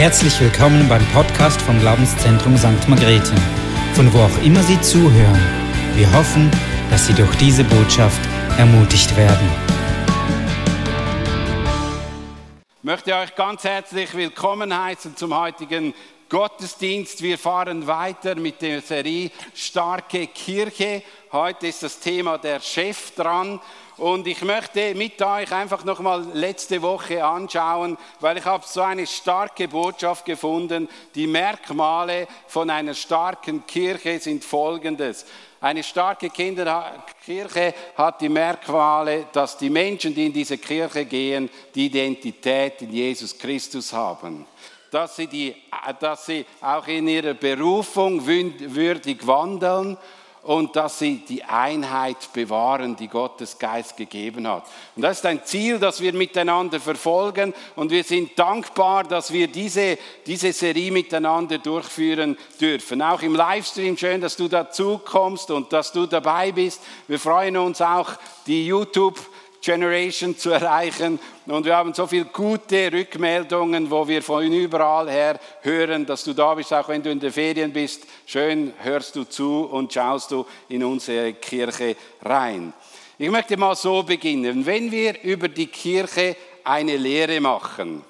Herzlich willkommen beim Podcast vom Glaubenszentrum St. Margrethe, von wo auch immer Sie zuhören. Wir hoffen, dass Sie durch diese Botschaft ermutigt werden. Ich möchte euch ganz herzlich willkommen heißen zum heutigen Gottesdienst. Wir fahren weiter mit der Serie Starke Kirche. Heute ist das Thema der Chef dran. Und ich möchte mit euch einfach nochmal letzte Woche anschauen, weil ich habe so eine starke Botschaft gefunden. Die Merkmale von einer starken Kirche sind folgendes. Eine starke Kinderkirche hat die Merkmale, dass die Menschen, die in diese Kirche gehen, die Identität in Jesus Christus haben. Dass sie, die, dass sie auch in ihrer Berufung würdig wandeln und dass sie die Einheit bewahren, die Gottes Geist gegeben hat. Und das ist ein Ziel, das wir miteinander verfolgen und wir sind dankbar, dass wir diese, diese Serie miteinander durchführen dürfen. Auch im Livestream schön, dass du dazu kommst und dass du dabei bist. Wir freuen uns auch, die YouTube Generation zu erreichen. Und wir haben so viele gute Rückmeldungen, wo wir von überall her hören, dass du da bist, auch wenn du in den Ferien bist. Schön hörst du zu und schaust du in unsere Kirche rein. Ich möchte mal so beginnen. Wenn wir über die Kirche eine Lehre machen,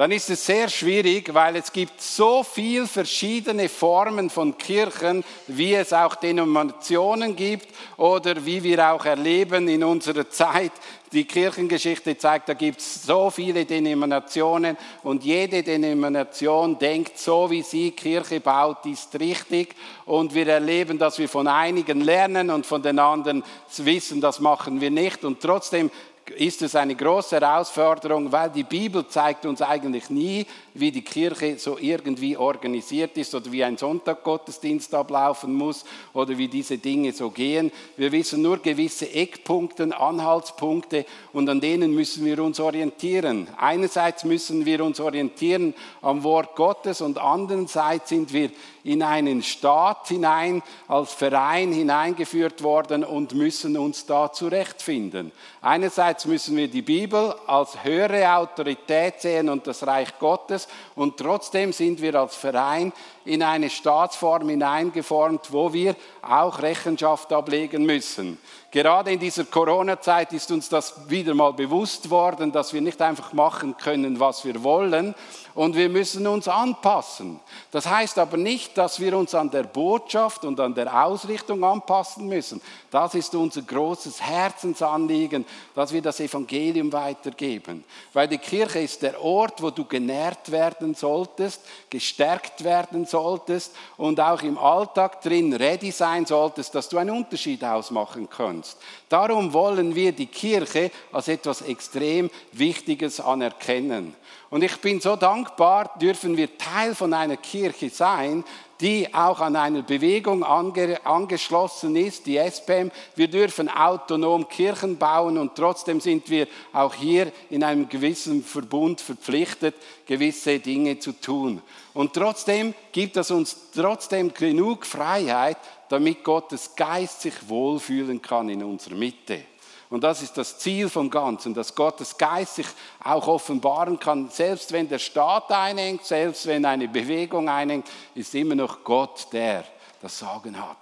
dann ist es sehr schwierig, weil es gibt so viele verschiedene Formen von Kirchen, wie es auch Denominationen gibt oder wie wir auch erleben in unserer Zeit. Die Kirchengeschichte zeigt, da gibt es so viele Denominationen und jede Denomination denkt, so wie sie Kirche baut, ist richtig. Und wir erleben, dass wir von einigen lernen und von den anderen wissen, das machen wir nicht. Und trotzdem ist es eine große Herausforderung, weil die Bibel zeigt uns eigentlich nie, wie die Kirche so irgendwie organisiert ist oder wie ein Sonntaggottesdienst ablaufen muss oder wie diese Dinge so gehen. Wir wissen nur gewisse Eckpunkte, Anhaltspunkte und an denen müssen wir uns orientieren. Einerseits müssen wir uns orientieren am Wort Gottes und andererseits sind wir in einen Staat hinein, als Verein hineingeführt worden und müssen uns da zurechtfinden. Einerseits müssen wir die Bibel als höhere Autorität sehen und das Reich Gottes und trotzdem sind wir als Verein in eine Staatsform hineingeformt, wo wir auch Rechenschaft ablegen müssen. Gerade in dieser Corona-Zeit ist uns das wieder mal bewusst worden, dass wir nicht einfach machen können, was wir wollen, und wir müssen uns anpassen. Das heißt aber nicht, dass wir uns an der Botschaft und an der Ausrichtung anpassen müssen. Das ist unser großes Herzensanliegen, dass wir das Evangelium weitergeben. Weil die Kirche ist der Ort, wo du genährt werden solltest, gestärkt werden solltest und auch im Alltag drin ready sein solltest, dass du einen Unterschied ausmachen kannst. Darum wollen wir die Kirche als etwas extrem Wichtiges anerkennen. Und ich bin so dankbar, dürfen wir Teil von einer Kirche sein, die auch an einer Bewegung ange angeschlossen ist, die SPM. Wir dürfen autonom Kirchen bauen und trotzdem sind wir auch hier in einem gewissen Verbund verpflichtet, gewisse Dinge zu tun. Und trotzdem gibt es uns trotzdem genug Freiheit, damit Gottes Geist sich wohlfühlen kann in unserer Mitte. Und das ist das Ziel vom Ganzen, dass Gottes Geist sich auch offenbaren kann. Selbst wenn der Staat einhängt, selbst wenn eine Bewegung einhängt, ist immer noch Gott der das Sagen hat.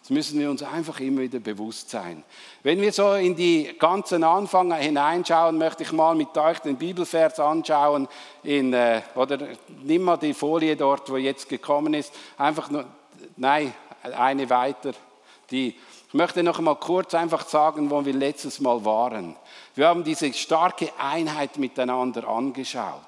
Das müssen wir uns einfach immer wieder bewusst sein. Wenn wir so in die ganzen Anfänge hineinschauen, möchte ich mal mit euch den Bibelvers anschauen. In, äh, oder nimm mal die Folie dort, wo jetzt gekommen ist. Einfach nur, nein, eine weiter. Die ich möchte noch einmal kurz einfach sagen, wo wir letztes Mal waren. Wir haben diese starke Einheit miteinander angeschaut.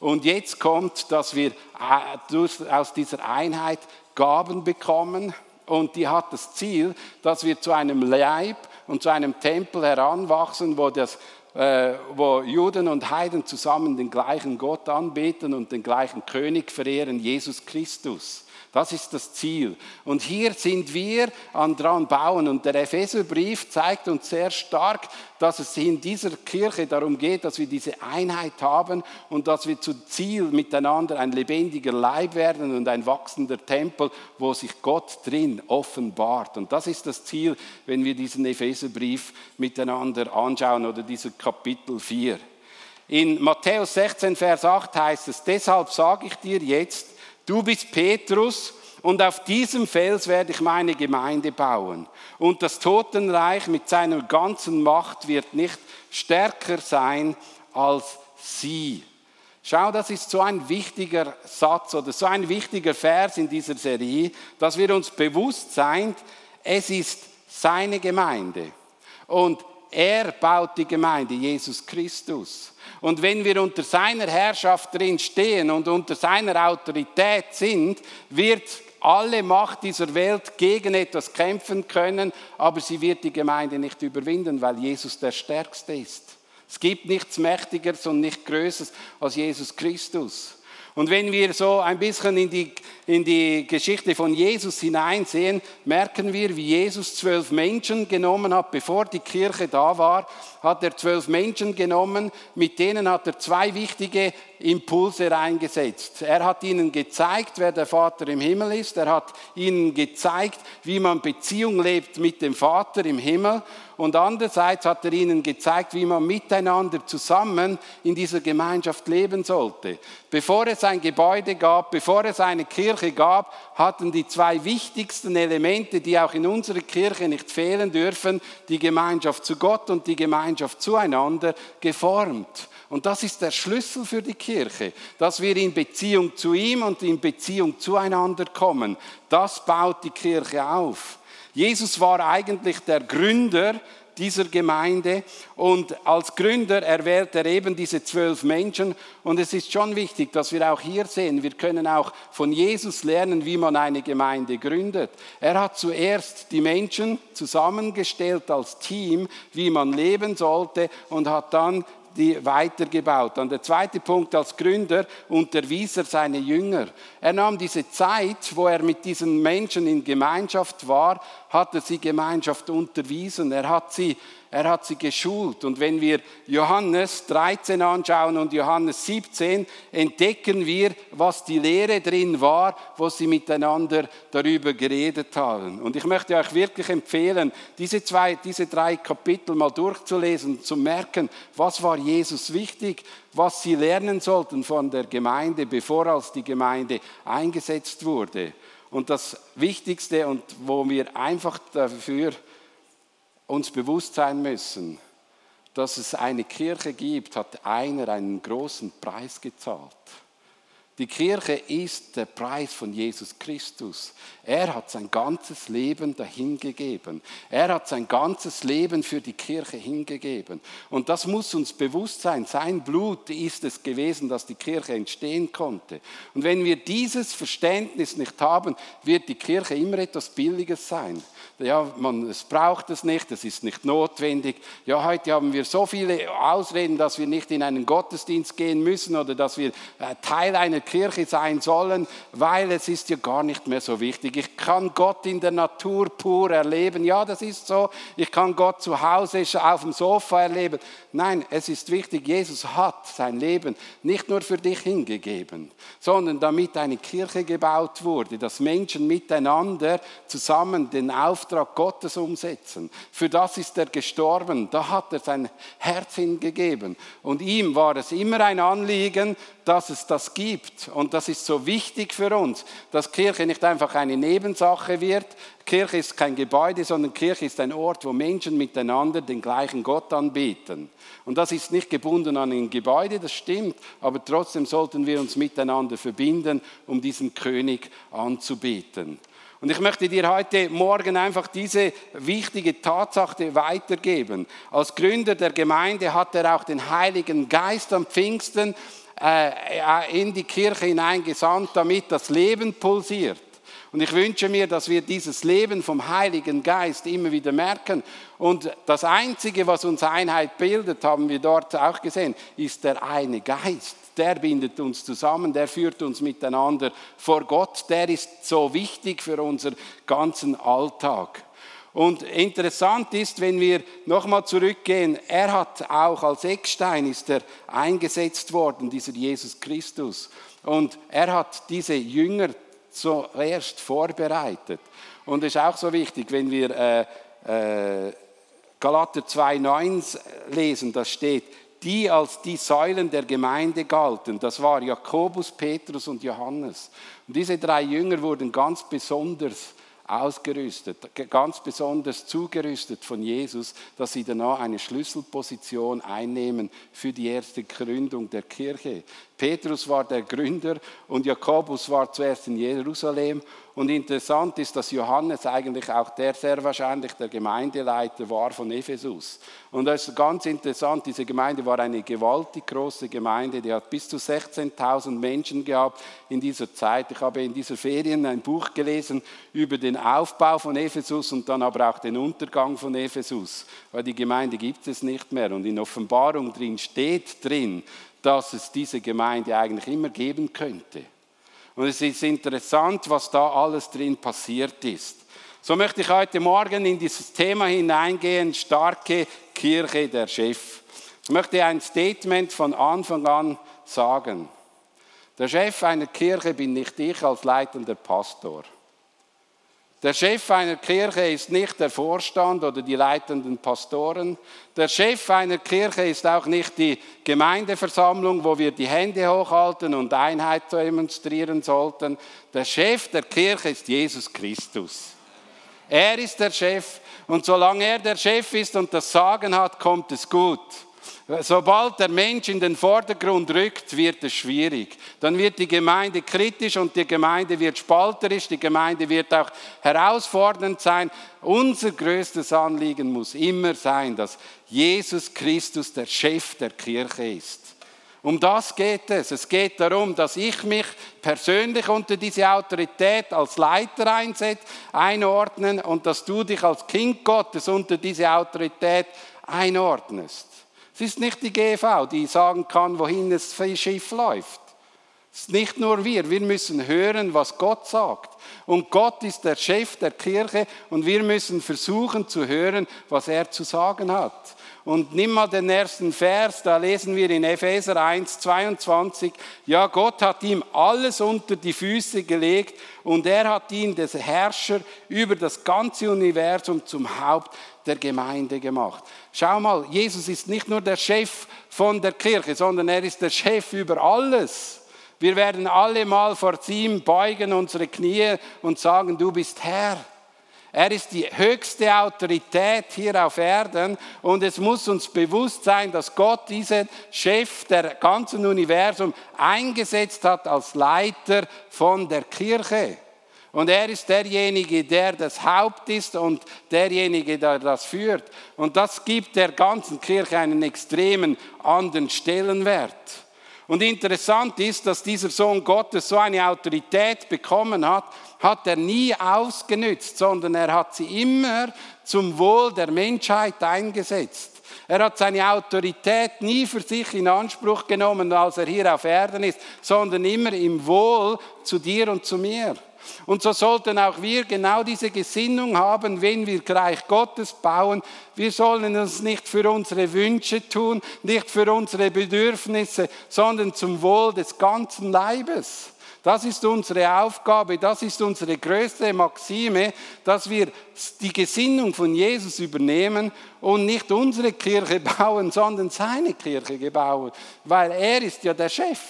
Und jetzt kommt, dass wir äh, aus dieser Einheit Gaben bekommen. Und die hat das Ziel, dass wir zu einem Leib und zu einem Tempel heranwachsen, wo, das, äh, wo Juden und Heiden zusammen den gleichen Gott anbeten und den gleichen König verehren, Jesus Christus. Das ist das Ziel. Und hier sind wir an dran bauen. Und der Epheserbrief zeigt uns sehr stark, dass es in dieser Kirche darum geht, dass wir diese Einheit haben und dass wir zu Ziel miteinander ein lebendiger Leib werden und ein wachsender Tempel, wo sich Gott drin offenbart. Und das ist das Ziel, wenn wir diesen Epheserbrief miteinander anschauen oder dieser Kapitel 4. In Matthäus 16, Vers 8 heißt es, deshalb sage ich dir jetzt, du bist Petrus und auf diesem Fels werde ich meine Gemeinde bauen. Und das Totenreich mit seiner ganzen Macht wird nicht stärker sein als sie. Schau, das ist so ein wichtiger Satz oder so ein wichtiger Vers in dieser Serie, dass wir uns bewusst sind, es ist seine Gemeinde. Und er baut die Gemeinde, Jesus Christus. Und wenn wir unter seiner Herrschaft drin stehen und unter seiner Autorität sind, wird alle Macht dieser Welt gegen etwas kämpfen können, aber sie wird die Gemeinde nicht überwinden, weil Jesus der Stärkste ist. Es gibt nichts Mächtigeres und nicht Größeres als Jesus Christus. Und wenn wir so ein bisschen in die, in die Geschichte von Jesus hineinsehen, merken wir, wie Jesus zwölf Menschen genommen hat, bevor die Kirche da war, hat er zwölf Menschen genommen, mit denen hat er zwei wichtige Impulse reingesetzt. Er hat ihnen gezeigt, wer der Vater im Himmel ist. Er hat ihnen gezeigt, wie man Beziehung lebt mit dem Vater im Himmel. Und andererseits hat er ihnen gezeigt, wie man miteinander zusammen in dieser Gemeinschaft leben sollte. Bevor es ein Gebäude gab, bevor es eine Kirche gab, hatten die zwei wichtigsten Elemente, die auch in unserer Kirche nicht fehlen dürfen, die Gemeinschaft zu Gott und die Gemeinschaft zueinander geformt. Und das ist der Schlüssel für die Kirche, dass wir in Beziehung zu ihm und in Beziehung zueinander kommen. Das baut die Kirche auf. Jesus war eigentlich der Gründer dieser Gemeinde und als Gründer erwählt er eben diese zwölf Menschen und es ist schon wichtig, dass wir auch hier sehen, wir können auch von Jesus lernen, wie man eine Gemeinde gründet. Er hat zuerst die Menschen zusammengestellt als Team, wie man leben sollte und hat dann die weitergebaut. Und der zweite Punkt als Gründer unterwies er seine Jünger. Er nahm diese Zeit, wo er mit diesen Menschen in Gemeinschaft war, hat er sie Gemeinschaft unterwiesen. Er hat sie er hat sie geschult. Und wenn wir Johannes 13 anschauen und Johannes 17, entdecken wir, was die Lehre drin war, wo sie miteinander darüber geredet haben. Und ich möchte euch wirklich empfehlen, diese, zwei, diese drei Kapitel mal durchzulesen, zu merken, was war Jesus wichtig, was sie lernen sollten von der Gemeinde, bevor als die Gemeinde eingesetzt wurde. Und das Wichtigste und wo wir einfach dafür uns bewusst sein müssen, dass es eine Kirche gibt, hat einer einen großen Preis gezahlt. Die Kirche ist der Preis von Jesus Christus. Er hat sein ganzes Leben dahingegeben. Er hat sein ganzes Leben für die Kirche hingegeben. Und das muss uns bewusst sein. Sein Blut ist es gewesen, dass die Kirche entstehen konnte. Und wenn wir dieses Verständnis nicht haben, wird die Kirche immer etwas Billiges sein ja, man, es braucht es nicht, es ist nicht notwendig. Ja, heute haben wir so viele Ausreden, dass wir nicht in einen Gottesdienst gehen müssen oder dass wir äh, Teil einer Kirche sein sollen, weil es ist ja gar nicht mehr so wichtig. Ich kann Gott in der Natur pur erleben. Ja, das ist so. Ich kann Gott zu Hause auf dem Sofa erleben. Nein, es ist wichtig, Jesus hat sein Leben nicht nur für dich hingegeben, sondern damit eine Kirche gebaut wurde, dass Menschen miteinander zusammen den Auftrag Gottes umsetzen. Für das ist er gestorben. Da hat er sein Herz hingegeben. Und ihm war es immer ein Anliegen, dass es das gibt. Und das ist so wichtig für uns, dass Kirche nicht einfach eine Nebensache wird. Kirche ist kein Gebäude, sondern Kirche ist ein Ort, wo Menschen miteinander den gleichen Gott anbeten. Und das ist nicht gebunden an ein Gebäude, das stimmt, aber trotzdem sollten wir uns miteinander verbinden, um diesen König anzubeten. Und ich möchte dir heute Morgen einfach diese wichtige Tatsache weitergeben. Als Gründer der Gemeinde hat er auch den Heiligen Geist am Pfingsten in die Kirche hineingesandt, damit das Leben pulsiert. Und ich wünsche mir, dass wir dieses Leben vom Heiligen Geist immer wieder merken. Und das Einzige, was uns Einheit bildet, haben wir dort auch gesehen, ist der eine Geist der bindet uns zusammen, der führt uns miteinander vor Gott, der ist so wichtig für unseren ganzen Alltag. Und interessant ist, wenn wir nochmal zurückgehen, er hat auch als Eckstein ist er eingesetzt worden, dieser Jesus Christus. Und er hat diese Jünger zuerst vorbereitet. Und es ist auch so wichtig, wenn wir äh, äh, Galater 2,9 lesen, da steht, die als die Säulen der Gemeinde galten. Das war Jakobus, Petrus und Johannes. Und diese drei Jünger wurden ganz besonders ausgerüstet, ganz besonders zugerüstet von Jesus, dass sie danach eine Schlüsselposition einnehmen für die erste Gründung der Kirche. Petrus war der Gründer und Jakobus war zuerst in Jerusalem. Und interessant ist, dass Johannes eigentlich auch der sehr wahrscheinlich der Gemeindeleiter war von Ephesus. Und das ist ganz interessant, diese Gemeinde war eine gewaltig große Gemeinde, die hat bis zu 16.000 Menschen gehabt in dieser Zeit. Ich habe in dieser Ferien ein Buch gelesen über den Aufbau von Ephesus und dann aber auch den Untergang von Ephesus, weil die Gemeinde gibt es nicht mehr. Und in Offenbarung drin steht drin, dass es diese Gemeinde eigentlich immer geben könnte. Und es ist interessant, was da alles drin passiert ist. So möchte ich heute Morgen in dieses Thema hineingehen, starke Kirche der Chef. Ich möchte ein Statement von Anfang an sagen. Der Chef einer Kirche bin nicht ich als leitender Pastor. Der Chef einer Kirche ist nicht der Vorstand oder die leitenden Pastoren. Der Chef einer Kirche ist auch nicht die Gemeindeversammlung, wo wir die Hände hochhalten und Einheit demonstrieren sollten. Der Chef der Kirche ist Jesus Christus. Er ist der Chef und solange er der Chef ist und das Sagen hat, kommt es gut. Sobald der Mensch in den Vordergrund rückt, wird es schwierig. Dann wird die Gemeinde kritisch und die Gemeinde wird spalterisch, die Gemeinde wird auch herausfordernd sein. Unser größtes Anliegen muss immer sein, dass Jesus Christus der Chef der Kirche ist. Um das geht es. Es geht darum, dass ich mich persönlich unter diese Autorität als Leiter einsetze, einordnen und dass du dich als Kind Gottes unter diese Autorität einordnest. Es ist nicht die GV, die sagen kann, wohin das Schiff läuft. Es ist nicht nur wir, wir müssen hören, was Gott sagt. Und Gott ist der Chef der Kirche und wir müssen versuchen zu hören, was er zu sagen hat. Und nimm mal den ersten Vers, da lesen wir in Epheser 1, 22, ja, Gott hat ihm alles unter die Füße gelegt und er hat ihn, des Herrscher, über das ganze Universum zum Haupt der Gemeinde gemacht. Schau mal, Jesus ist nicht nur der Chef von der Kirche, sondern er ist der Chef über alles. Wir werden alle mal vor ihm beugen unsere Knie und sagen, du bist Herr. Er ist die höchste Autorität hier auf Erden und es muss uns bewusst sein, dass Gott diesen Chef der ganzen Universum eingesetzt hat als Leiter von der Kirche. Und er ist derjenige, der das Haupt ist und derjenige, der das führt. Und das gibt der ganzen Kirche einen extremen anderen Stellenwert. Und interessant ist, dass dieser Sohn Gottes so eine Autorität bekommen hat, hat er nie ausgenützt, sondern er hat sie immer zum Wohl der Menschheit eingesetzt. Er hat seine Autorität nie für sich in Anspruch genommen, als er hier auf Erden ist, sondern immer im Wohl zu dir und zu mir. Und so sollten auch wir genau diese Gesinnung haben, wenn wir Reich Gottes bauen. Wir sollen es nicht für unsere Wünsche tun, nicht für unsere Bedürfnisse, sondern zum Wohl des ganzen Leibes. Das ist unsere Aufgabe, das ist unsere größte Maxime, dass wir die Gesinnung von Jesus übernehmen und nicht unsere Kirche bauen, sondern seine Kirche bauen, weil er ist ja der Chef.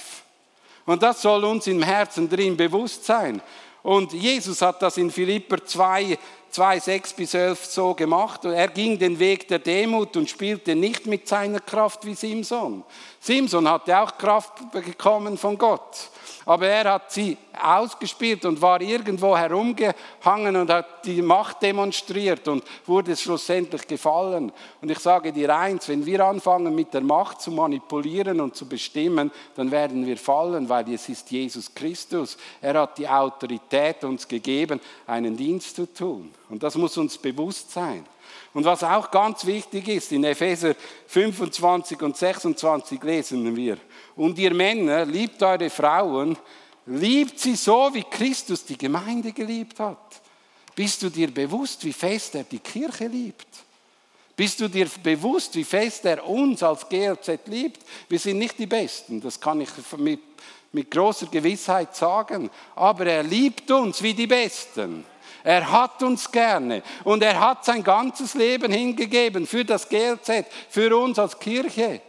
Und das soll uns im Herzen drin bewusst sein. Und Jesus hat das in Philipper 2, 2, 6 bis 11 so gemacht. Er ging den Weg der Demut und spielte nicht mit seiner Kraft wie Simson. Simson hatte auch Kraft bekommen von Gott aber er hat sie ausgespielt und war irgendwo herumgehangen und hat die Macht demonstriert und wurde schlussendlich gefallen. Und ich sage dir eins, wenn wir anfangen mit der Macht zu manipulieren und zu bestimmen, dann werden wir fallen, weil es ist Jesus Christus. Er hat die Autorität uns gegeben, einen Dienst zu tun. Und das muss uns bewusst sein. Und was auch ganz wichtig ist, in Epheser 25 und 26 lesen wir, und ihr Männer, liebt eure Frauen, liebt sie so, wie Christus die Gemeinde geliebt hat. Bist du dir bewusst, wie fest er die Kirche liebt? Bist du dir bewusst, wie fest er uns als GLZ liebt? Wir sind nicht die Besten, das kann ich mit, mit großer Gewissheit sagen, aber er liebt uns wie die Besten. Er hat uns gerne und er hat sein ganzes Leben hingegeben für das GLZ, für uns als Kirche.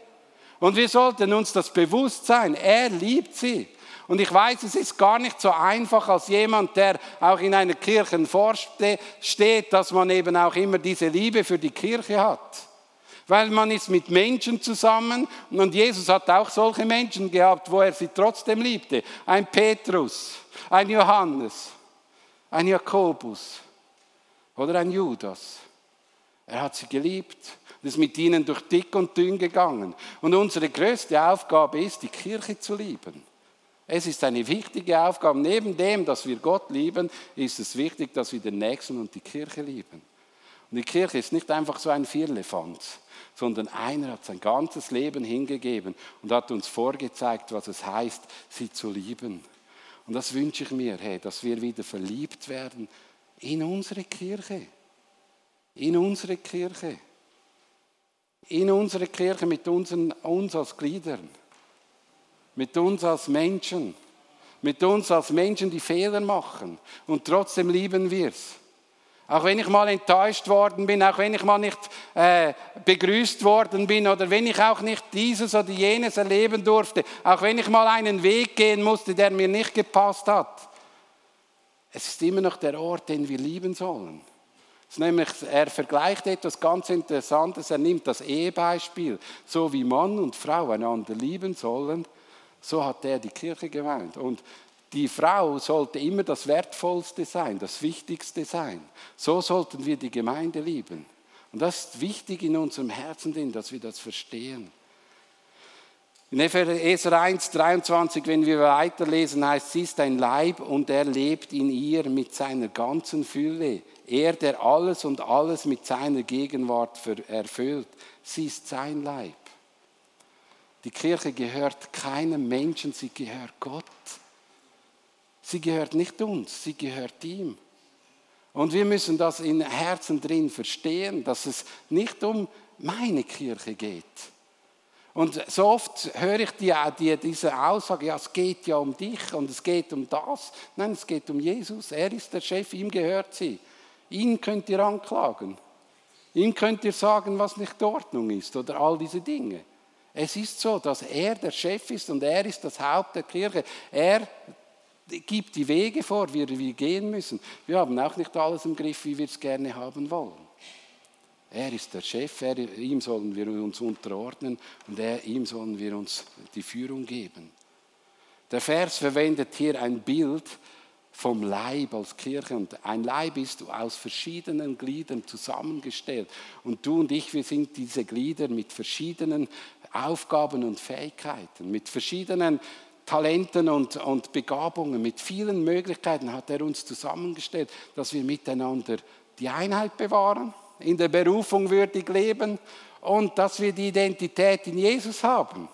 Und wir sollten uns das bewusst sein, er liebt sie. Und ich weiß, es ist gar nicht so einfach als jemand, der auch in einer Kirche steht, dass man eben auch immer diese Liebe für die Kirche hat. Weil man ist mit Menschen zusammen und Jesus hat auch solche Menschen gehabt, wo er sie trotzdem liebte. Ein Petrus, ein Johannes, ein Jakobus oder ein Judas. Er hat sie geliebt und ist mit ihnen durch dick und dünn gegangen. Und unsere größte Aufgabe ist, die Kirche zu lieben. Es ist eine wichtige Aufgabe. Neben dem, dass wir Gott lieben, ist es wichtig, dass wir den Nächsten und die Kirche lieben. Und die Kirche ist nicht einfach so ein Vierlefanz, sondern einer hat sein ganzes Leben hingegeben und hat uns vorgezeigt, was es heißt, sie zu lieben. Und das wünsche ich mir, hey, dass wir wieder verliebt werden in unsere Kirche. In unsere Kirche. In unsere Kirche mit unseren, uns als Gliedern. Mit uns als Menschen. Mit uns als Menschen, die Fehler machen. Und trotzdem lieben wir es. Auch wenn ich mal enttäuscht worden bin, auch wenn ich mal nicht äh, begrüßt worden bin oder wenn ich auch nicht dieses oder jenes erleben durfte, auch wenn ich mal einen Weg gehen musste, der mir nicht gepasst hat. Es ist immer noch der Ort, den wir lieben sollen. Nämlich, er vergleicht etwas ganz Interessantes. Er nimmt das Ehebeispiel. So wie Mann und Frau einander lieben sollen, so hat er die Kirche gemeint. Und die Frau sollte immer das Wertvollste sein, das Wichtigste sein. So sollten wir die Gemeinde lieben. Und das ist wichtig in unserem Herzen, dass wir das verstehen. In Epheser 1, 23, wenn wir weiterlesen, heißt, sie ist ein Leib und er lebt in ihr mit seiner ganzen Fülle. Er, der alles und alles mit seiner Gegenwart erfüllt. Sie ist sein Leib. Die Kirche gehört keinem Menschen, sie gehört Gott. Sie gehört nicht uns, sie gehört ihm. Und wir müssen das in Herzen drin verstehen, dass es nicht um meine Kirche geht. Und so oft höre ich die, die, diese Aussage, ja, es geht ja um dich und es geht um das. Nein, es geht um Jesus. Er ist der Chef, ihm gehört sie. Ihn könnt ihr anklagen. Ihm könnt ihr sagen, was nicht Ordnung ist oder all diese Dinge. Es ist so, dass er der Chef ist und er ist das Haupt der Kirche. Er gibt die Wege vor, wie wir gehen müssen. Wir haben auch nicht alles im Griff, wie wir es gerne haben wollen. Er ist der Chef, er, ihm sollen wir uns unterordnen und er, ihm sollen wir uns die Führung geben. Der Vers verwendet hier ein Bild vom Leib als Kirche. Und ein Leib ist aus verschiedenen Gliedern zusammengestellt. Und du und ich, wir sind diese Glieder mit verschiedenen Aufgaben und Fähigkeiten, mit verschiedenen Talenten und, und Begabungen, mit vielen Möglichkeiten hat er uns zusammengestellt, dass wir miteinander die Einheit bewahren, in der Berufung würdig leben und dass wir die Identität in Jesus haben.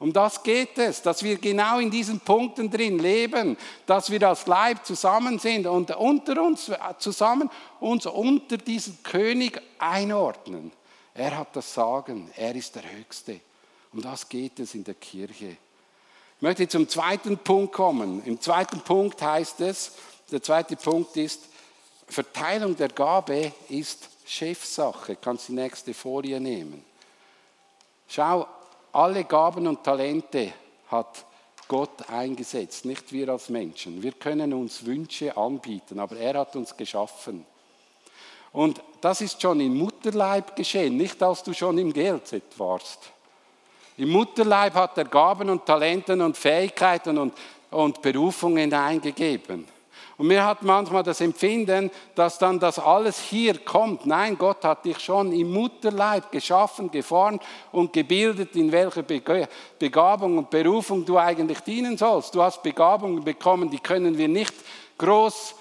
Um das geht es, dass wir genau in diesen Punkten drin leben, dass wir als Leib zusammen sind und unter uns zusammen uns unter diesen König einordnen. Er hat das Sagen, er ist der Höchste. Um das geht es in der Kirche. Ich möchte zum zweiten Punkt kommen. Im zweiten Punkt heißt es, der zweite Punkt ist, Verteilung der Gabe ist Chefsache. Kannst die nächste Folie nehmen. Schau, alle Gaben und Talente hat Gott eingesetzt, nicht wir als Menschen. Wir können uns Wünsche anbieten, aber er hat uns geschaffen. Und das ist schon im Mutterleib geschehen, nicht als du schon im GLZ warst. Im Mutterleib hat er Gaben und Talenten und Fähigkeiten und, und Berufungen eingegeben. Und mir hat manchmal das Empfinden, dass dann das alles hier kommt. Nein, Gott hat dich schon im Mutterleib geschaffen, geformt und gebildet, in welcher Begabung und Berufung du eigentlich dienen sollst. Du hast Begabungen bekommen, die können wir nicht groß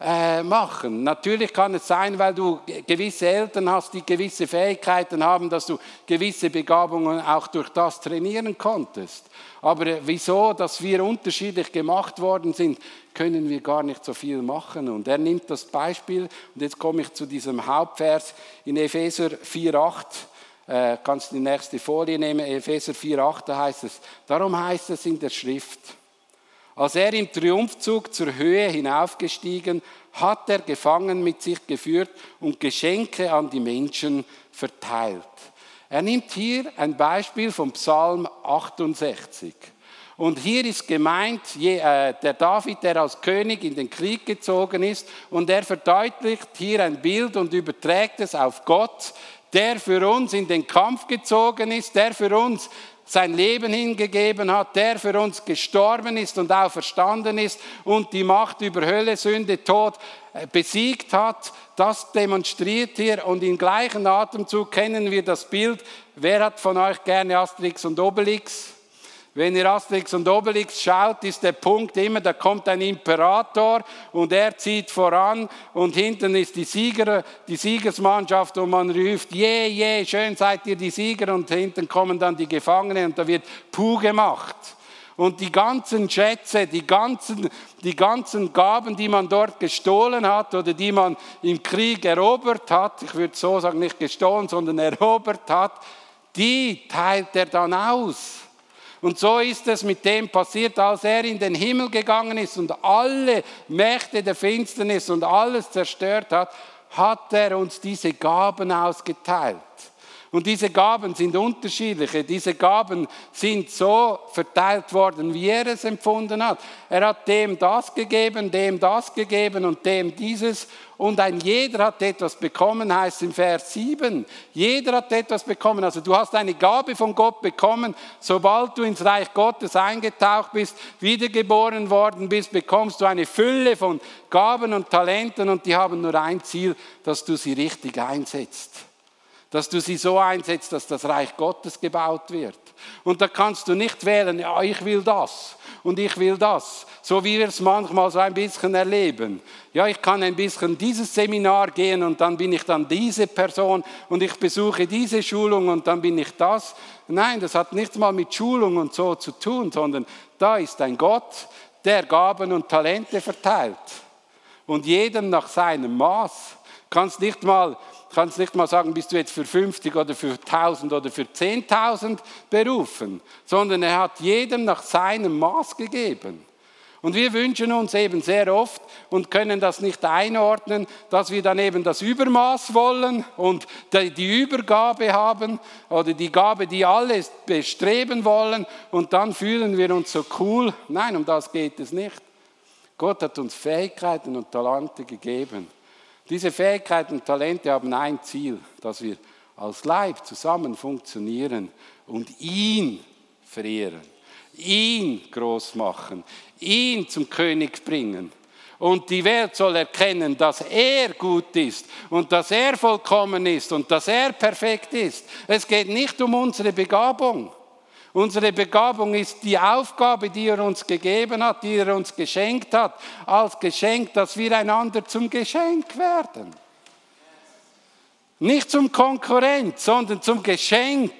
äh, machen. Natürlich kann es sein, weil du gewisse Eltern hast, die gewisse Fähigkeiten haben, dass du gewisse Begabungen auch durch das trainieren konntest. Aber äh, wieso, dass wir unterschiedlich gemacht worden sind, können wir gar nicht so viel machen. Und er nimmt das Beispiel, und jetzt komme ich zu diesem Hauptvers in Epheser 4,8. Äh, kannst du die nächste Folie nehmen, Epheser 4,8, da heißt es, darum heißt es in der Schrift, als er im Triumphzug zur Höhe hinaufgestiegen, hat er Gefangen mit sich geführt und Geschenke an die Menschen verteilt. Er nimmt hier ein Beispiel vom Psalm 68. Und hier ist gemeint äh, der David, der als König in den Krieg gezogen ist. Und er verdeutlicht hier ein Bild und überträgt es auf Gott, der für uns in den Kampf gezogen ist, der für uns sein Leben hingegeben hat, der für uns gestorben ist und auferstanden ist und die Macht über Hölle, Sünde, Tod äh, besiegt hat. Das demonstriert hier und im gleichen Atemzug kennen wir das Bild. Wer hat von euch gerne Asterix und Obelix? Wenn ihr Asterix und Obelix schaut, ist der Punkt immer, da kommt ein Imperator und er zieht voran und hinten ist die, Sieger, die Siegersmannschaft und man ruft, je, je, schön seid ihr die Sieger und hinten kommen dann die Gefangenen und da wird Puh gemacht. Und die ganzen Schätze, die ganzen, die ganzen Gaben, die man dort gestohlen hat oder die man im Krieg erobert hat, ich würde so sagen, nicht gestohlen, sondern erobert hat, die teilt er dann aus. Und so ist es mit dem passiert, als er in den Himmel gegangen ist und alle Mächte der Finsternis und alles zerstört hat, hat er uns diese Gaben ausgeteilt. Und diese Gaben sind unterschiedliche. Diese Gaben sind so verteilt worden, wie er es empfunden hat. Er hat dem das gegeben, dem das gegeben und dem dieses. Und ein jeder hat etwas bekommen, heißt im Vers 7. Jeder hat etwas bekommen. Also du hast eine Gabe von Gott bekommen. Sobald du ins Reich Gottes eingetaucht bist, wiedergeboren worden bist, bekommst du eine Fülle von Gaben und Talenten und die haben nur ein Ziel, dass du sie richtig einsetzt dass du sie so einsetzt, dass das Reich Gottes gebaut wird. Und da kannst du nicht wählen, ja, ich will das und ich will das, so wie wir es manchmal so ein bisschen erleben. Ja, ich kann ein bisschen dieses Seminar gehen und dann bin ich dann diese Person und ich besuche diese Schulung und dann bin ich das. Nein, das hat nichts mal mit Schulung und so zu tun, sondern da ist ein Gott, der Gaben und Talente verteilt und jedem nach seinem Maß. Kannst nicht mal kannst nicht mal sagen, bist du jetzt für 50 oder für 1000 oder für 10.000 berufen, sondern er hat jedem nach seinem Maß gegeben. Und wir wünschen uns eben sehr oft und können das nicht einordnen, dass wir dann eben das Übermaß wollen und die Übergabe haben oder die Gabe, die alle bestreben wollen und dann fühlen wir uns so cool. Nein, um das geht es nicht. Gott hat uns Fähigkeiten und Talente gegeben. Diese Fähigkeiten und Talente haben ein Ziel, dass wir als Leib zusammen funktionieren und ihn verehren, ihn groß machen, ihn zum König bringen. Und die Welt soll erkennen, dass er gut ist und dass er vollkommen ist und dass er perfekt ist. Es geht nicht um unsere Begabung. Unsere Begabung ist die Aufgabe, die er uns gegeben hat, die er uns geschenkt hat, als Geschenk, dass wir einander zum Geschenk werden. Nicht zum Konkurrent, sondern zum Geschenk.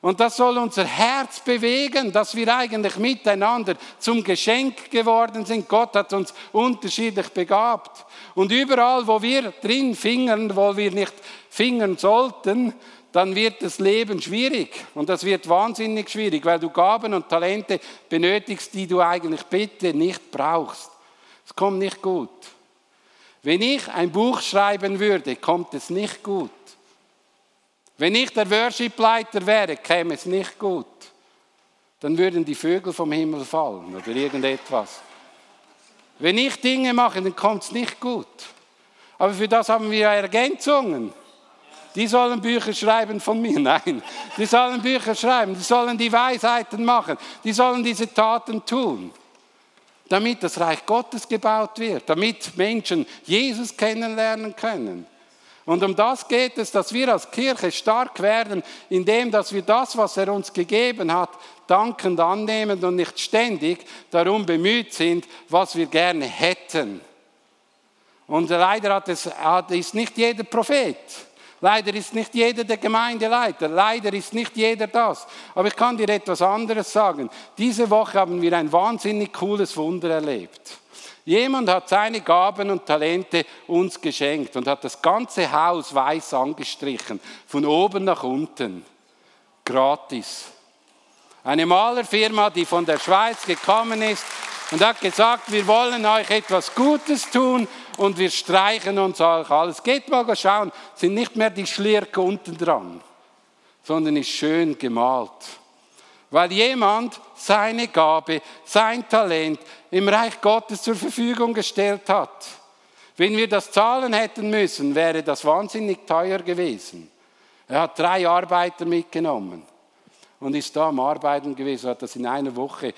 Und das soll unser Herz bewegen, dass wir eigentlich miteinander zum Geschenk geworden sind. Gott hat uns unterschiedlich begabt. Und überall, wo wir drin fingern, wo wir nicht fingern sollten, dann wird das Leben schwierig. Und das wird wahnsinnig schwierig, weil du Gaben und Talente benötigst, die du eigentlich bitte nicht brauchst. Es kommt nicht gut. Wenn ich ein Buch schreiben würde, kommt es nicht gut. Wenn ich der Worship-Leiter wäre, käme es nicht gut. Dann würden die Vögel vom Himmel fallen oder irgendetwas. Wenn ich Dinge mache, dann kommt es nicht gut. Aber für das haben wir Ergänzungen. Die sollen Bücher schreiben von mir. Nein, die sollen Bücher schreiben, die sollen die Weisheiten machen, die sollen diese Taten tun, damit das Reich Gottes gebaut wird, damit Menschen Jesus kennenlernen können. Und um das geht es, dass wir als Kirche stark werden, indem dass wir das, was er uns gegeben hat, dankend annehmen und nicht ständig darum bemüht sind, was wir gerne hätten. Und leider hat es, ist nicht jeder Prophet. Leider ist nicht jeder der Gemeindeleiter, leider ist nicht jeder das. Aber ich kann dir etwas anderes sagen. Diese Woche haben wir ein wahnsinnig cooles Wunder erlebt. Jemand hat seine Gaben und Talente uns geschenkt und hat das ganze Haus weiß angestrichen, von oben nach unten, gratis. Eine Malerfirma, die von der Schweiz gekommen ist und hat gesagt, wir wollen euch etwas Gutes tun und wir streichen uns auch alles. Geht mal schauen, sind nicht mehr die Schlirke unten dran. sondern ist schön gemalt. Weil jemand seine Gabe, sein Talent im Reich Gottes zur Verfügung gestellt hat. Wenn wir das zahlen hätten müssen, wäre das wahnsinnig teuer gewesen. Er hat drei Arbeiter mitgenommen und ist da am Arbeiten gewesen, hat das in einer Woche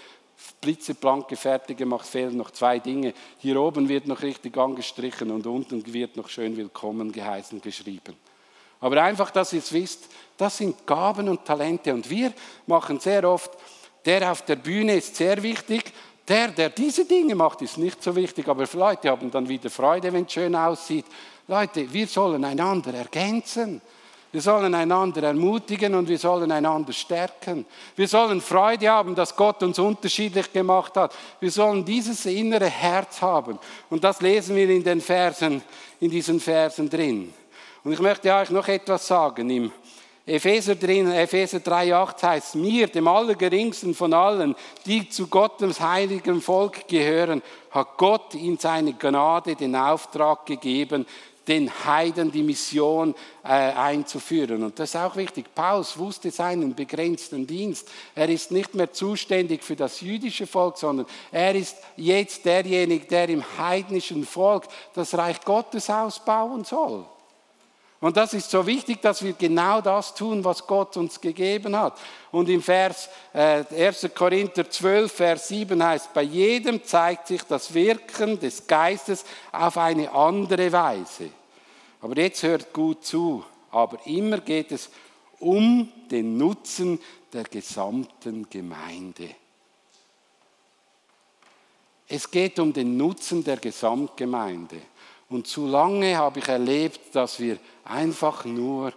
blitzeblank fertig gemacht, fehlen noch zwei Dinge. Hier oben wird noch richtig angestrichen und unten wird noch schön willkommen geheißen geschrieben. Aber einfach, dass ihr es wisst, das sind Gaben und Talente. Und wir machen sehr oft, der auf der Bühne ist sehr wichtig, der, der diese Dinge macht, ist nicht so wichtig, aber Leute haben dann wieder Freude, wenn es schön aussieht. Leute, wir sollen einander ergänzen. Wir sollen einander ermutigen und wir sollen einander stärken. Wir sollen Freude haben, dass Gott uns unterschiedlich gemacht hat. Wir sollen dieses innere Herz haben. Und das lesen wir in den Versen, in diesen Versen drin. Und ich möchte euch noch etwas sagen. Im Epheser, drin, Epheser 3,8 heißt, mir, dem Allergeringsten von allen, die zu Gottes heiligen Volk gehören, hat Gott in seine Gnade den Auftrag gegeben, den Heiden die Mission äh, einzuführen. Und das ist auch wichtig. Paulus wusste seinen begrenzten Dienst. Er ist nicht mehr zuständig für das jüdische Volk, sondern er ist jetzt derjenige, der im heidnischen Volk das Reich Gottes ausbauen soll. Und das ist so wichtig, dass wir genau das tun, was Gott uns gegeben hat. Und im Vers äh, 1. Korinther 12, Vers 7 heißt, bei jedem zeigt sich das Wirken des Geistes auf eine andere Weise. Aber jetzt hört gut zu, aber immer geht es um den Nutzen der gesamten Gemeinde. Es geht um den Nutzen der Gesamtgemeinde. Und zu lange habe ich erlebt, dass wir einfach nur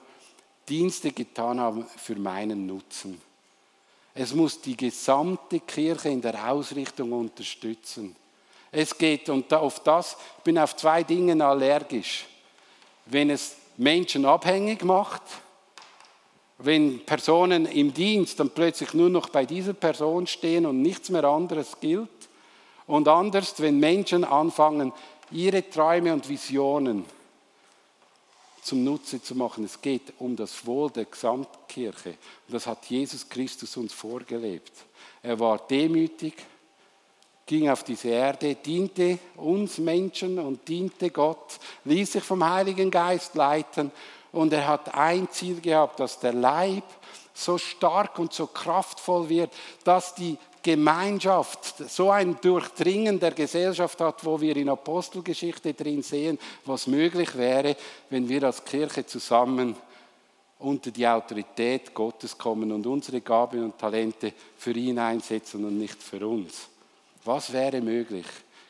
Dienste getan haben für meinen Nutzen. Es muss die gesamte Kirche in der Ausrichtung unterstützen. Es geht, und auf das, ich bin auf zwei Dinge allergisch. Wenn es Menschen abhängig macht, wenn Personen im Dienst dann plötzlich nur noch bei dieser Person stehen und nichts mehr anderes gilt. Und anders, wenn Menschen anfangen, ihre Träume und Visionen zum Nutze zu machen. Es geht um das Wohl der Gesamtkirche. Und das hat Jesus Christus uns vorgelebt. Er war demütig, ging auf diese Erde, diente uns Menschen und diente Gott, ließ sich vom Heiligen Geist leiten und er hat ein Ziel gehabt, dass der Leib so stark und so kraftvoll wird, dass die Gemeinschaft, so ein Durchdringen der Gesellschaft hat, wo wir in Apostelgeschichte drin sehen, was möglich wäre, wenn wir als Kirche zusammen unter die Autorität Gottes kommen und unsere Gaben und Talente für ihn einsetzen und nicht für uns. Was wäre möglich?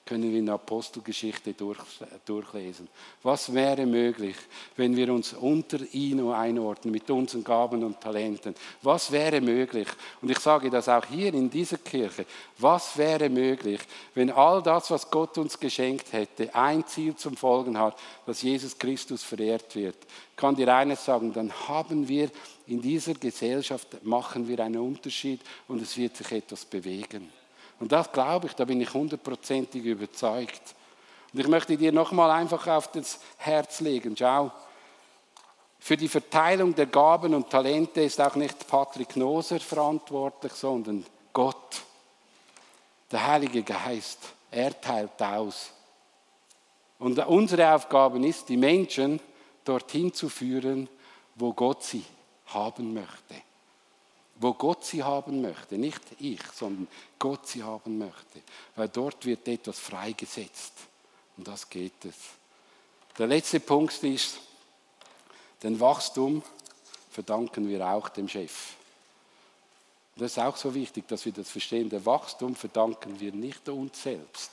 können wir in der Apostelgeschichte durch, durchlesen. Was wäre möglich, wenn wir uns unter ihn einordnen mit unseren Gaben und Talenten? Was wäre möglich? Und ich sage das auch hier in dieser Kirche. Was wäre möglich, wenn all das, was Gott uns geschenkt hätte, ein Ziel zum Folgen hat, dass Jesus Christus verehrt wird? Ich kann dir eines sagen, dann haben wir in dieser Gesellschaft, machen wir einen Unterschied und es wird sich etwas bewegen. Und das glaube ich, da bin ich hundertprozentig überzeugt. Und ich möchte dir nochmal einfach auf das Herz legen. Schau, für die Verteilung der Gaben und Talente ist auch nicht Patrick Noser verantwortlich, sondern Gott. Der Heilige Geist, er teilt aus. Und unsere Aufgabe ist, die Menschen dorthin zu führen, wo Gott sie haben möchte wo Gott sie haben möchte. Nicht ich, sondern Gott sie haben möchte. Weil dort wird etwas freigesetzt. Und das geht es. Der letzte Punkt ist, den Wachstum verdanken wir auch dem Chef. Das ist auch so wichtig, dass wir das verstehen. Der Wachstum verdanken wir nicht uns selbst,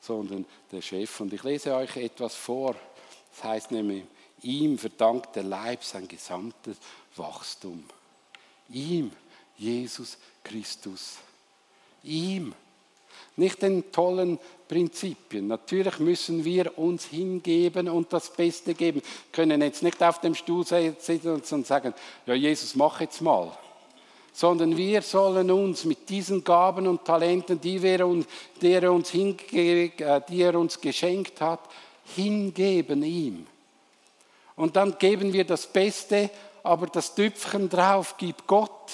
sondern der Chef. Und ich lese euch etwas vor. Das heißt nämlich, ihm verdankt der Leib sein gesamtes Wachstum. Ihm Jesus Christus. Ihm. Nicht den tollen Prinzipien. Natürlich müssen wir uns hingeben und das Beste geben. Wir können jetzt nicht auf dem Stuhl sitzen und sagen, ja Jesus, mach jetzt mal. Sondern wir sollen uns mit diesen Gaben und Talenten, die, wir die, er, uns hinge, äh, die er uns geschenkt hat, hingeben ihm. Und dann geben wir das Beste aber das Tüpfchen drauf gibt Gott.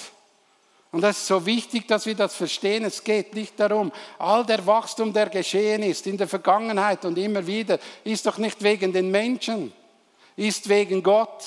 Und das ist so wichtig, dass wir das verstehen. Es geht nicht darum, all der Wachstum, der geschehen ist in der Vergangenheit und immer wieder, ist doch nicht wegen den Menschen, ist wegen Gott.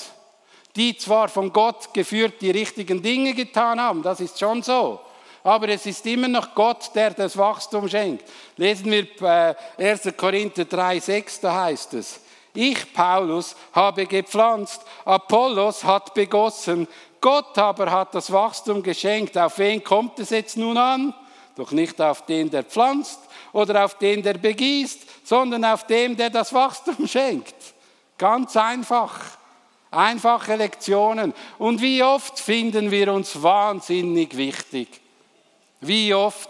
Die zwar von Gott geführt die richtigen Dinge getan haben, das ist schon so. Aber es ist immer noch Gott, der das Wachstum schenkt. Lesen wir 1. Äh, Korinther 3, 6, da heißt es, ich, Paulus, habe gepflanzt, Apollos hat begossen, Gott aber hat das Wachstum geschenkt. Auf wen kommt es jetzt nun an? Doch nicht auf den, der pflanzt oder auf den, der begießt, sondern auf dem, der das Wachstum schenkt. Ganz einfach. Einfache Lektionen. Und wie oft finden wir uns wahnsinnig wichtig? Wie oft?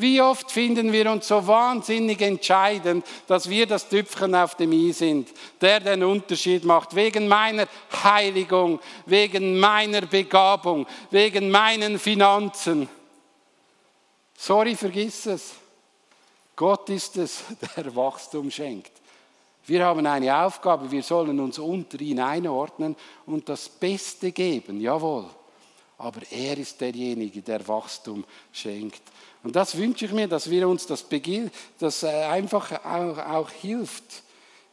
Wie oft finden wir uns so wahnsinnig entscheidend, dass wir das Tüpfchen auf dem i sind, der den Unterschied macht, wegen meiner Heiligung, wegen meiner Begabung, wegen meinen Finanzen. Sorry, vergiss es. Gott ist es, der Wachstum schenkt. Wir haben eine Aufgabe, wir sollen uns unter ihn einordnen und das Beste geben, jawohl. Aber er ist derjenige, der Wachstum schenkt. Und das wünsche ich mir, dass wir uns das, beginn, das äh, einfach auch, auch hilft.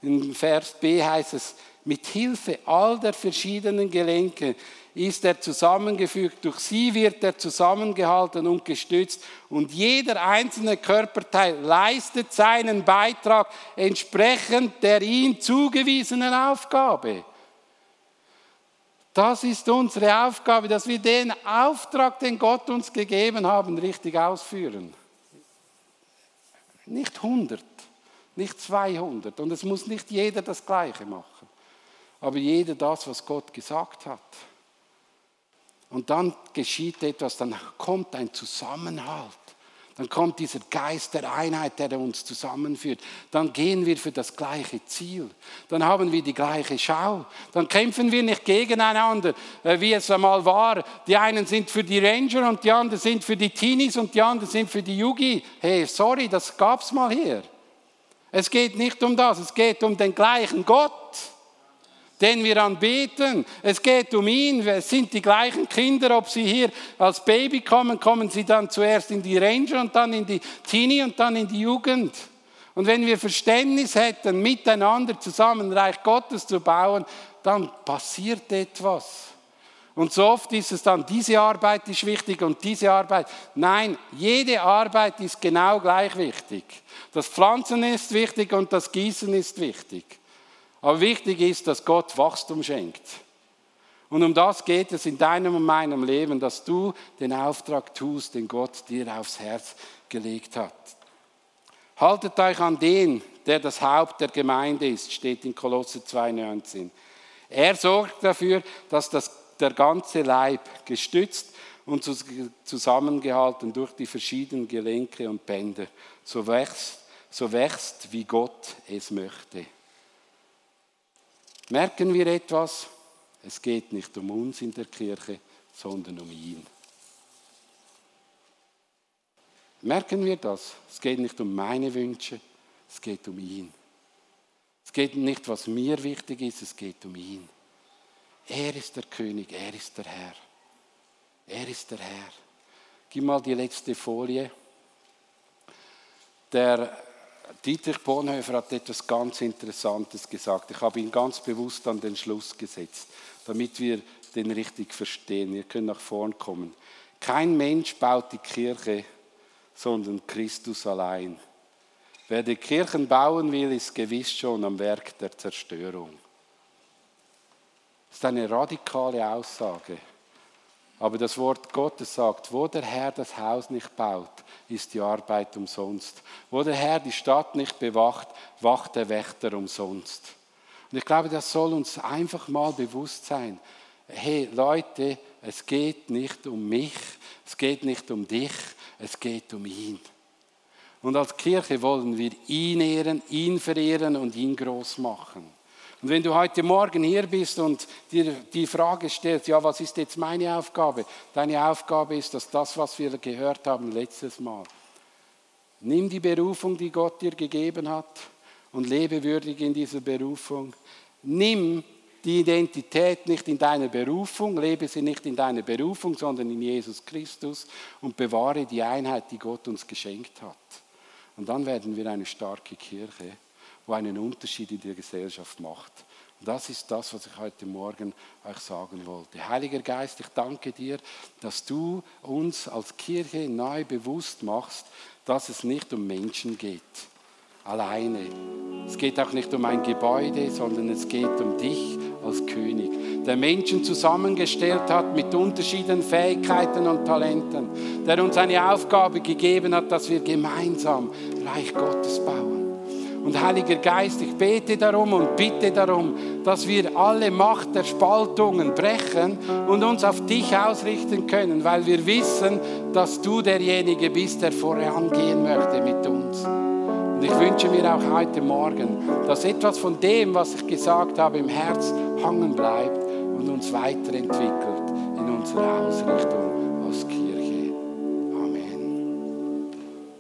In Vers B heißt es, mit Hilfe all der verschiedenen Gelenke ist er zusammengefügt, durch sie wird er zusammengehalten und gestützt und jeder einzelne Körperteil leistet seinen Beitrag entsprechend der ihm zugewiesenen Aufgabe. Das ist unsere Aufgabe, dass wir den Auftrag, den Gott uns gegeben haben, richtig ausführen. Nicht 100, nicht 200 und es muss nicht jeder das Gleiche machen, aber jeder das, was Gott gesagt hat. Und dann geschieht etwas, dann kommt ein Zusammenhalt. Dann kommt dieser Geist der Einheit, der uns zusammenführt. Dann gehen wir für das gleiche Ziel. Dann haben wir die gleiche Schau. Dann kämpfen wir nicht gegeneinander, äh, wie es einmal war. Die einen sind für die Ranger und die anderen sind für die Teenies und die anderen sind für die Yugi. Hey, sorry, das gab's mal hier. Es geht nicht um das, es geht um den gleichen Gott den wir anbeten. Es geht um ihn. Es sind die gleichen Kinder, ob sie hier als Baby kommen, kommen sie dann zuerst in die Ranger und dann in die Teenie und dann in die Jugend. Und wenn wir Verständnis hätten, miteinander zusammen Reich Gottes zu bauen, dann passiert etwas. Und so oft ist es dann, diese Arbeit ist wichtig und diese Arbeit. Nein, jede Arbeit ist genau gleich wichtig. Das Pflanzen ist wichtig und das Gießen ist wichtig. Aber wichtig ist, dass Gott Wachstum schenkt. Und um das geht es in deinem und meinem Leben, dass du den Auftrag tust, den Gott dir aufs Herz gelegt hat. Haltet euch an den, der das Haupt der Gemeinde ist, steht in Kolosse 2,19. Er sorgt dafür, dass das, der ganze Leib gestützt und zusammengehalten durch die verschiedenen Gelenke und Bänder so wächst, so wächst wie Gott es möchte. Merken wir etwas? Es geht nicht um uns in der Kirche, sondern um ihn. Merken wir das? Es geht nicht um meine Wünsche, es geht um ihn. Es geht nicht, was mir wichtig ist, es geht um ihn. Er ist der König, er ist der Herr. Er ist der Herr. Gib mal die letzte Folie. Der Dietrich Bonhoeffer hat etwas ganz Interessantes gesagt. Ich habe ihn ganz bewusst an den Schluss gesetzt, damit wir den richtig verstehen. Ihr könnt nach vorn kommen. Kein Mensch baut die Kirche, sondern Christus allein. Wer die Kirchen bauen will, ist gewiss schon am Werk der Zerstörung. Das ist eine radikale Aussage. Aber das Wort Gottes sagt, wo der Herr das Haus nicht baut, ist die Arbeit umsonst. Wo der Herr die Stadt nicht bewacht, wacht der Wächter umsonst. Und ich glaube, das soll uns einfach mal bewusst sein. Hey Leute, es geht nicht um mich, es geht nicht um dich, es geht um ihn. Und als Kirche wollen wir ihn ehren, ihn verehren und ihn groß machen. Und wenn du heute Morgen hier bist und dir die Frage stellst, ja, was ist jetzt meine Aufgabe? Deine Aufgabe ist, dass das, was wir gehört haben letztes Mal, nimm die Berufung, die Gott dir gegeben hat und lebe würdig in dieser Berufung. Nimm die Identität nicht in deiner Berufung, lebe sie nicht in deiner Berufung, sondern in Jesus Christus und bewahre die Einheit, die Gott uns geschenkt hat. Und dann werden wir eine starke Kirche, wo einen Unterschied in der Gesellschaft macht. Und das ist das, was ich heute Morgen euch sagen wollte. Heiliger Geist, ich danke dir, dass du uns als Kirche neu bewusst machst, dass es nicht um Menschen geht alleine. Es geht auch nicht um ein Gebäude, sondern es geht um dich als König, der Menschen zusammengestellt hat mit unterschiedlichen Fähigkeiten und Talenten, der uns eine Aufgabe gegeben hat, dass wir gemeinsam Reich Gottes bauen. Und Heiliger Geist, ich bete darum und bitte darum, dass wir alle Macht der Spaltungen brechen und uns auf dich ausrichten können, weil wir wissen, dass du derjenige bist, der vorangehen möchte mit uns. Und ich wünsche mir auch heute Morgen, dass etwas von dem, was ich gesagt habe, im Herz hangen bleibt und uns weiterentwickelt in unserer Ausrichtung.